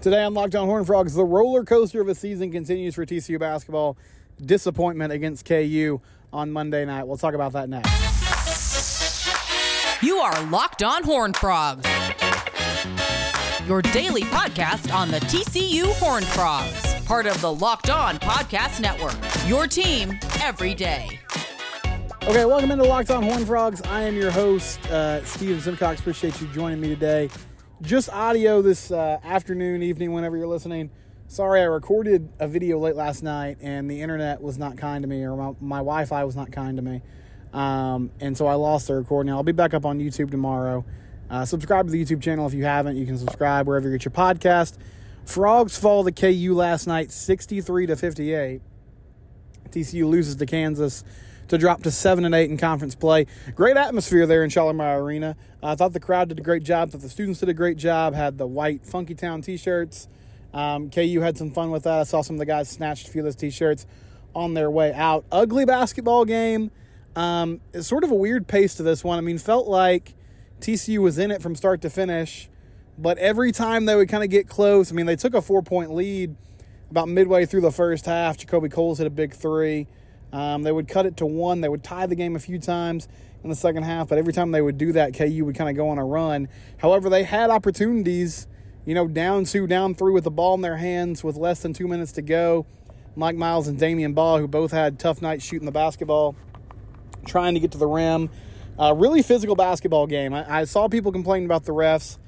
Today on Locked On Horn Frogs, the roller coaster of a season continues for TCU basketball. Disappointment against KU on Monday night. We'll talk about that next. You are Locked On Horn Frogs, your daily podcast on the TCU Horn Frogs, part of the Locked On Podcast Network. Your team every day. Okay, welcome into Locked On Horn Frogs. I am your host, uh, Steven Simcox. Appreciate you joining me today. Just audio this uh, afternoon, evening, whenever you're listening. Sorry, I recorded a video late last night and the internet was not kind to me, or my, my Wi Fi was not kind to me. Um, and so I lost the recording. I'll be back up on YouTube tomorrow. Uh, subscribe to the YouTube channel if you haven't. You can subscribe wherever you get your podcast. Frogs fall to KU last night, 63 to 58. TCU loses to Kansas to drop to seven and eight in conference play. Great atmosphere there in Schollmaier Arena. I thought the crowd did a great job. Thought the students did a great job. Had the white Funky Town T-shirts. Um, KU had some fun with that. I saw some of the guys snatched a few of those T-shirts on their way out. Ugly basketball game. Um, it's sort of a weird pace to this one. I mean, felt like TCU was in it from start to finish, but every time they would kind of get close. I mean, they took a four point lead about midway through the first half. JaKobe Coles hit a big three. Um, they would cut it to one. They would tie the game a few times in the second half, but every time they would do that, KU would kind of go on a run. However, they had opportunities, you know, down two, down three with the ball in their hands with less than two minutes to go. Mike Miles and Damion Baugh, who both had tough nights shooting the basketball, trying to get to the rim. Uh, really physical basketball game. I, I saw people complaining about the refs.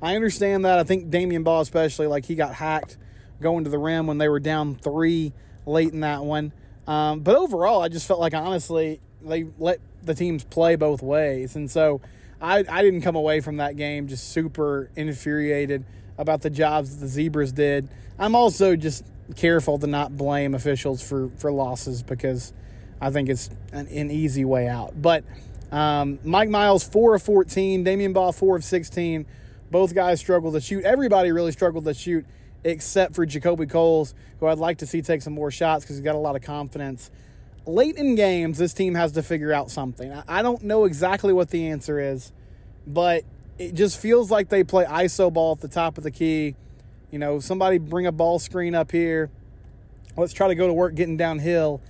I understand that. I think Damion Baugh, especially, like he got hacked going to the rim when they were down three late in that one. Um, but overall, I just felt like honestly they let the teams play both ways, and so I, I didn't come away from that game just super infuriated about the jobs that the Zebras did. I'm also just careful to not blame officials for for losses because I think it's an, an easy way out. But um, Mike Miles four of 14, Damion Baugh four of 16. Both guys struggled to shoot. Everybody really struggled to shoot except for JaKobe Coles, who I'd like to see take some more shots because he's got a lot of confidence. Late in games, this team has to figure out something. I don't know exactly what the answer is, but it just feels like they play ISO ball at the top of the key. You know, somebody bring a ball screen up here. Let's try to go to work getting downhill.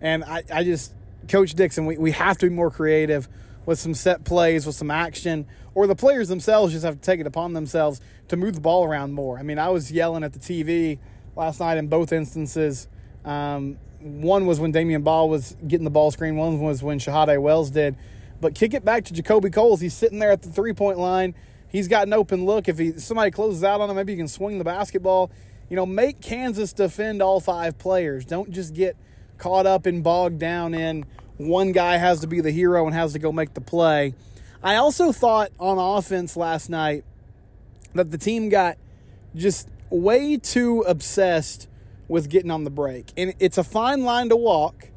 And I, I just, Coach Dixon, we, we have to be more creative with some set plays, with some action, or the players themselves just have to take it upon themselves to move the ball around more. I mean, I was yelling at the TV last night in both instances. Um, one was when Damion Baugh was getting the ball screen, one was when Shahada Wells did. But kick it back to JaKobe Coles. He's sitting there at the three point line. He's got an open look. If he somebody closes out on him, maybe you can swing the basketball. You know, make Kansas defend all five players. Don't just get caught up and bogged down in one guy has to be the hero and has to go make the play. I also thought on offense last night that the team got just way too obsessed with getting on the break. And it's a fine line to walk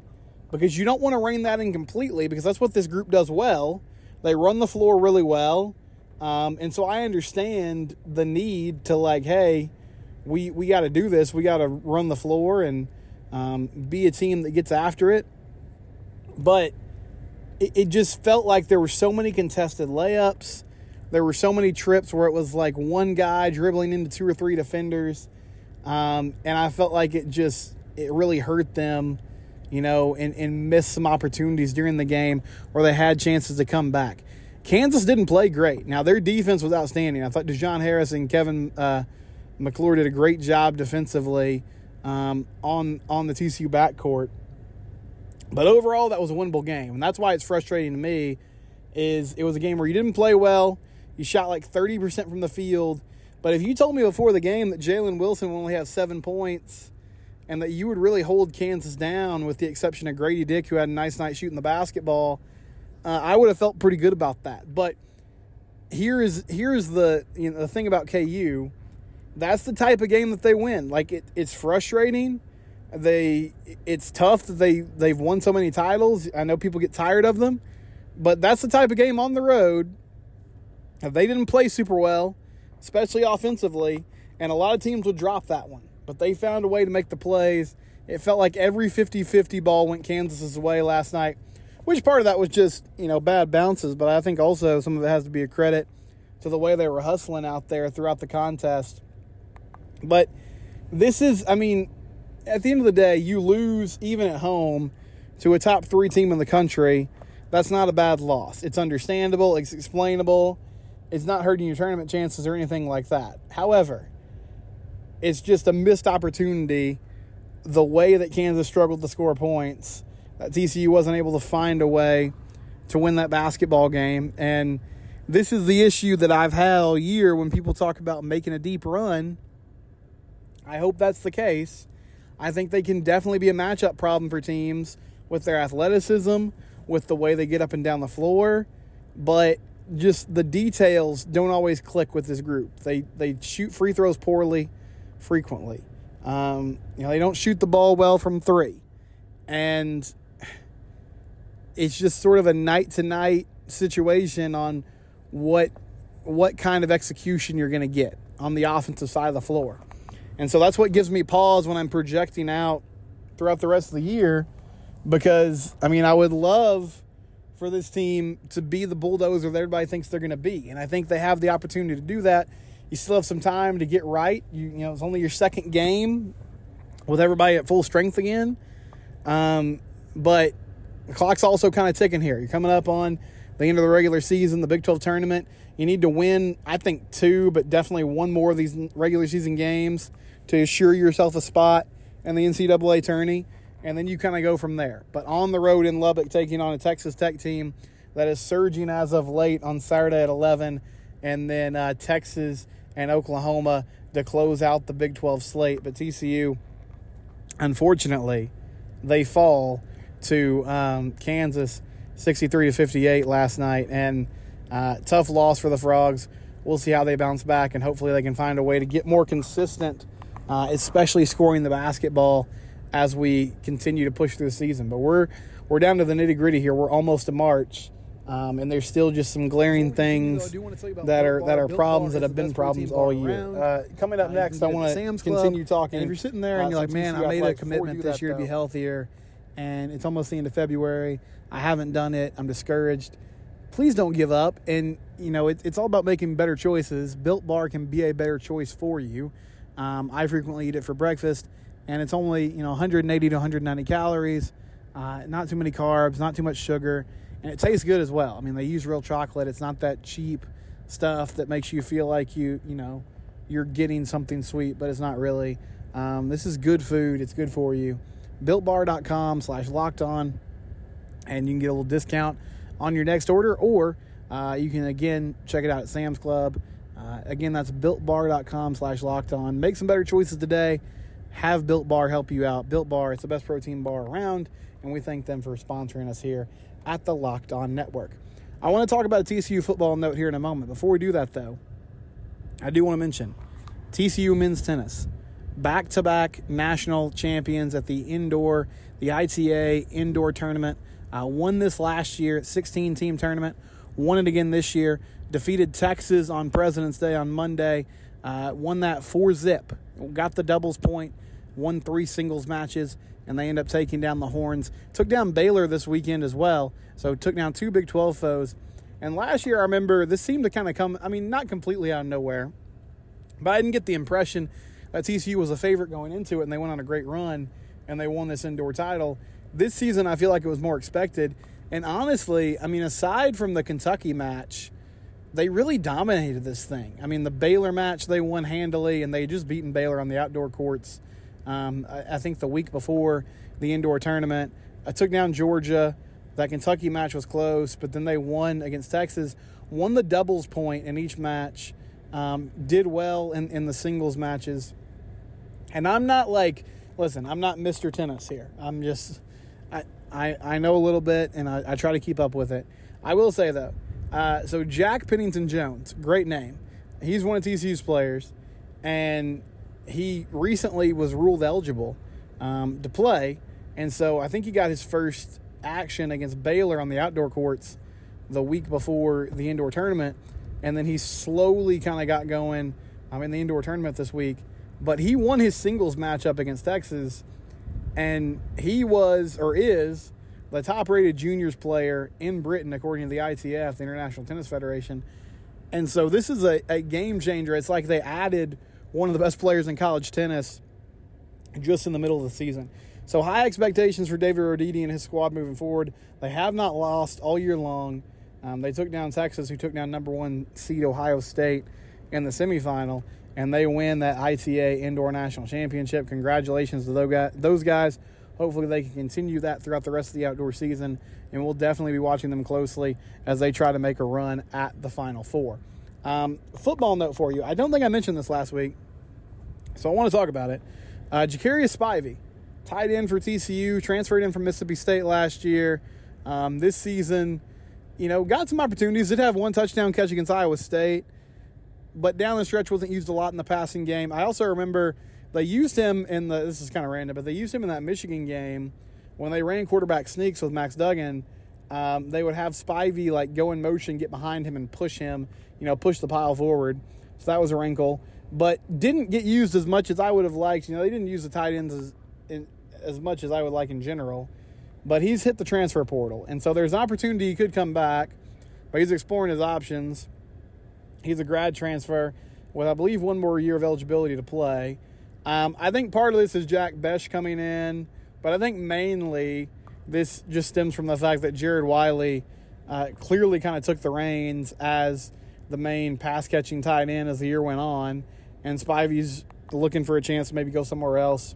because you don't want to rein that in completely because that's what this group does well. They run the floor really well. Um, and so I understand the need to, like, hey, we, we got to do this. We got to run the floor and um, be a team that gets after it. But it, it just felt like there were so many contested layups there were so many trips where it was like one guy dribbling into two or three defenders. Um, and I felt like it just, it really hurt them, you know, and, and missed some opportunities during the game where they had chances to come back. Kansas didn't play great. Now, their defense was outstanding. I thought Dajuan Harris and Kevin uh, McCullar did a great job defensively um, on, on the TCU backcourt. But overall, that was a winnable game. And that's why it's frustrating to me is it was a game where you didn't play well you shot like 30% from the field. But if you told me before the game that Jalen Wilson will only have seven points and that you would really hold Kansas down with the exception of Grady Dick, who had a nice night shooting the basketball, uh, I would have felt pretty good about that. But here is here's the you know, the thing about KU. That's the type of game that they win. Like it, it's frustrating. They it's tough that they they've won so many titles. I know people get tired of them, but that's the type of game on the road they didn't play super well, especially offensively, and a lot of teams would drop that one. But they found a way to make the plays. It felt like every 50 50 ball went Kansas's way last night, which part of that was just, you know, bad bounces. But I think also some of it has to be a credit to the way they were hustling out there throughout the contest. But this is, I mean, at the end of the day, you lose even at home to a top three team in the country. That's not a bad loss. It's understandable, it's explainable, it's not hurting your tournament chances or anything like that. However, it's just a missed opportunity the way that Kansas struggled to score points, that TCU wasn't able to find a way to win that basketball game. And this is the issue that I've had all year when people talk about making a deep run. I hope that's the case. I think they can definitely be a matchup problem for teams with their athleticism, with the way they get up and down the floor, but just the details don't always click with this group. They they shoot free throws poorly frequently. Um, you know, they don't shoot the ball well from three. And it's just sort of a night to night situation on what what kind of execution you're going to get on the offensive side of the floor. And so that's what gives me pause when I'm projecting out throughout the rest of the year because I mean, I would love for this team to be the bulldozer that everybody thinks they're going to be. And I think they have the opportunity to do that you still have some time to get right. You, you know, it's only your second game with everybody at full strength again. Um, but the clock's also kind of ticking here. You're coming up on the end of the regular season, the Big 12 tournament. You need to win, I think, two, but definitely one more of these regular season games to assure yourself a spot in the NCAA tourney. And then you kind of go from there. But on the road in Lubbock, taking on a Texas Tech team that is surging as of late on Saturday at 11. And then uh, Texas and Oklahoma to close out the Big 12 slate. But TCU, unfortunately, they fall to um, Kansas 63 to 58 last night. And uh, tough loss for the Frogs. We'll see how they bounce back, and hopefully they can find a way to get more consistent, uh, especially scoring the basketball as we continue to push through the season. But we're we're down to the nitty gritty here. We're almost to March. Um, and there's still just some glaring things that are that are problems that have been problems all year. Uh, coming up uh, next, I want to continue talking. If you're sitting there and you're like, "Man, I made a commitment this year to be healthier," and it's almost the end of February, I haven't done it. I'm discouraged. Please don't give up. And you know, it, it's all about making better choices. Built Bar can be a better choice for you. Um, I frequently eat it for breakfast, and it's only you know 180 to 190 calories. Uh, not too many carbs, not too much sugar and it tastes good as well. I mean, they use real chocolate. It's not that cheap stuff that makes you feel like you, you know, you're getting something sweet, but it's not really. Um, this is good food. It's good for you. BuiltBar.com slash locked on, and you can get a little discount on your next order, or uh, you can again check it out at Sam's Club. Uh, again, that's BuiltBar.com slash locked on. Make some better choices today. Have Built Bar help you out. Built Bar, it's the best protein bar around, and we thank them for sponsoring us here at the Locked On Network. I want to talk about a TCU football note here in a moment. Before we do that, though, I do want to mention TCU men's tennis, back to back national champions at the indoor, the ITA indoor tournament. Uh, won this last year, 16 team tournament. Won it again this year. Defeated Texas on President's Day on Monday. Uh, won that four zip. Got the doubles point. Won three singles matches and they end up taking down the Horns. Took down Baylor this weekend as well, so took down two Big 12 foes. And last year, I remember this seemed to kind of come, I mean, not completely out of nowhere, but I didn't get the impression that TCU was a favorite going into it, and they went on a great run and they won this indoor title. This season, I feel like it was more expected. And honestly, I mean, aside from the Kentucky match, they really dominated this thing. I mean, the Baylor match, they won handily, and they just beaten Baylor on the outdoor courts. Um, I, I, think the week before the indoor tournament, I took down Georgia. That Kentucky match was close, but then they won against Texas, won the doubles point in each match, um, did well in, in the singles matches. And I'm not like, listen, I'm not Mr. Tennis here. I'm just, I, I, I know a little bit and I, I try to keep up with it. I will say though, uh, so Jack Pinnington Jones, great name. He's one of TCU's players, and he recently was ruled eligible um, to play, and so I think he got his first action against Baylor on the outdoor courts the week before the indoor tournament, and then he slowly kind of got going um, in the indoor tournament this week. But he won his singles matchup against Texas, and he was or is the top-rated juniors player in Britain according to the ITF, the International Tennis Federation. And so this is a, a game changer. It's like they added one of the best players in college tennis just in the middle of the season. So high expectations for David Roditi and his squad moving forward. They have not lost all year long. Um, they took down Texas, who took down number one seed Ohio State in the semifinal, and they win that ITA Indoor National Championship. Congratulations to those guys. Hopefully, they can continue that throughout the rest of the outdoor season, and we'll definitely be watching them closely as they try to make a run at the Final Four. Um, football note for you. I don't think I mentioned this last week, so I want to talk about it. Uh, Geor'Quarius Spivey, tied in for TCU, transferred in from Mississippi State last year. Um, this season, you know, got some opportunities. Did have one touchdown catch against Iowa State, but down the stretch wasn't used a lot in the passing game. I also remember they used him in the. This is kind of random, but they used him in that Michigan game when they ran quarterback sneaks with Max Duggan. Um, they would have Spivey like go in motion, get behind him, and push him. You know, push the pile forward. So that was a wrinkle, but didn't get used as much as I would have liked. You know, they didn't use the tight ends as in, as much as I would like in general. But he's hit the transfer portal, and so there's an opportunity he could come back. But he's exploring his options. He's a grad transfer with, I believe, one more year of eligibility to play. Um, I think part of this is Jack Bech coming in, but I think mainly this just stems from the fact that Jared Wiley uh, clearly kind of took the reins as the main pass catching tight end as the year went on, and Spivey's looking for a chance to maybe go somewhere else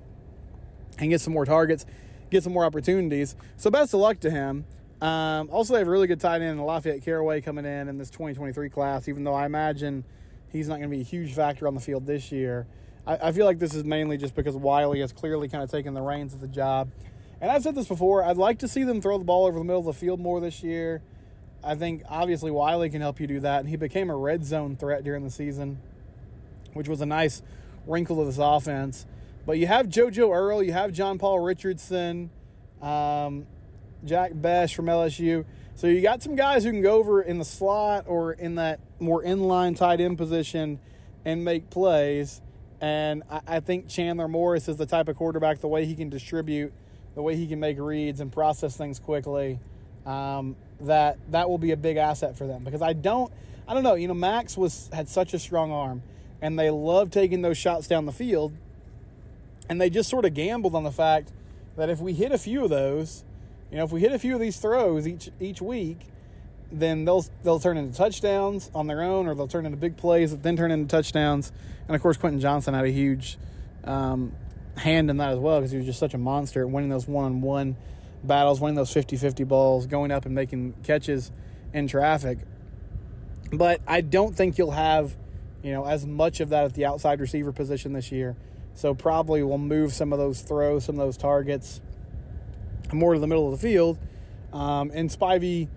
and get some more targets, get some more opportunities. So best of luck to him. Um, also, they have a really good tight end, Lafayette Caraway, coming in in this 2023 class. Even though I imagine he's not going to be a huge factor on the field this year, I, I feel like this is mainly just because Wiley has clearly kind of taken the reins of the job. And I've said this before. I'd like to see them throw the ball over the middle of the field more this year. I think obviously Wiley can help you do that, and he became a red zone threat during the season, which was a nice wrinkle to this offense. But you have JoJo Earle, you have John Paul Richardson, um, Jack Bech from LSU. So you got some guys who can go over in the slot or in that more inline tight end position and make plays. And I, I think Chandler Morris is the type of quarterback, the way he can distribute, the way he can make reads and process things quickly. Um, that that will be a big asset for them because I don't I don't know you know Max was had such a strong arm and they love taking those shots down the field and they just sort of gambled on the fact that if we hit a few of those, you know, if we hit a few of these throws each each week, then they'll they'll turn into touchdowns on their own, or they'll turn into big plays that then turn into touchdowns. And of course, Quentin Johnston had a huge um, hand in that as well because he was just such a monster winning those one-on-one battles, winning those 50-50 balls, going up and making catches in traffic. But I don't think you'll have, you know, as much of that at the outside receiver position this year. So probably we'll move some of those throws, some of those targets more to the middle of the field. Um, and Spivey,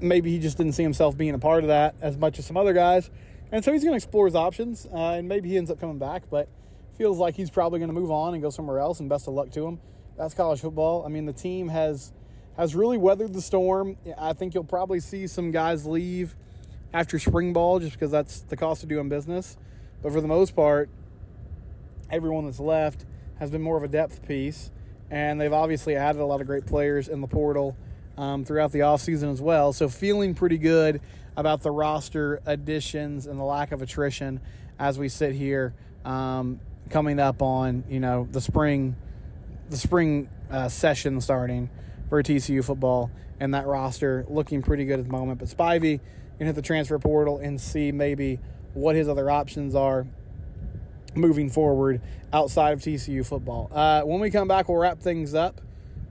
maybe he just didn't see himself being a part of that as much as some other guys. And so he's going to explore his options, uh, and maybe he ends up coming back, but feels like he's probably going to move on and go somewhere else, and best of luck to him. That's college football. I mean, the team has has really weathered the storm. I think you'll probably see some guys leave after spring ball just because that's the cost of doing business. But for the most part, everyone that's left has been more of a depth piece, and they've obviously added a lot of great players in the portal um, throughout the offseason as well. So, feeling pretty good about the roster additions and the lack of attrition as we sit here um, coming up on you know the spring the spring uh, session starting for TCU football and that roster looking pretty good at the moment. But Spivey can hit the transfer portal and see maybe what his other options are moving forward outside of TCU football. Uh, when we come back, we'll wrap things up.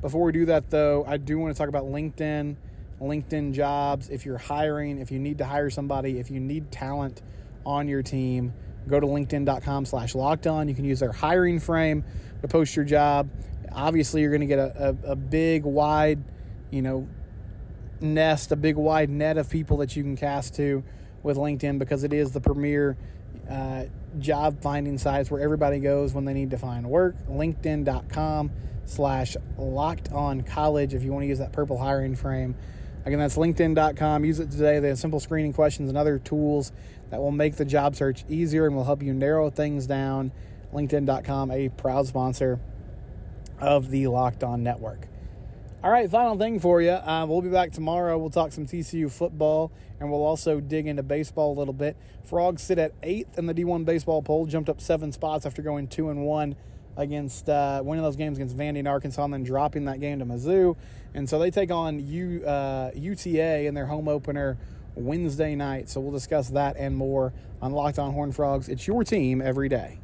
Before we do that, though, I do want to talk about LinkedIn, LinkedIn jobs. If you're hiring, if you need to hire somebody, if you need talent on your team, go to linkedin.com slash locked on. You can use their hiring frame to post your job. Obviously, you're going to get a, a, a big, wide, you know, nest, a big, wide net of people that you can cast to with LinkedIn because it is the premier uh, job finding sites where everybody goes when they need to find work. LinkedIn.com slash locked on college if you want to use that purple hiring frame. Again, that's LinkedIn.com. Use it today. They have simple screening questions and other tools that will make the job search easier and will help you narrow things down. LinkedIn.com, a proud sponsor of the Locked On Network. All right, final thing for you. Uh, we'll be back tomorrow. We'll talk some TCU football, and we'll also dig into baseball a little bit. Frogs sit at eighth in the D1 baseball poll, jumped up seven spots after going two and one against uh, winning those games against Vandy and Arkansas, and then dropping that game to Mizzou. And so they take on U, uh, UTA in their home opener Wednesday night. So we'll discuss that and more on Locked On Horn Frogs. It's your team every day.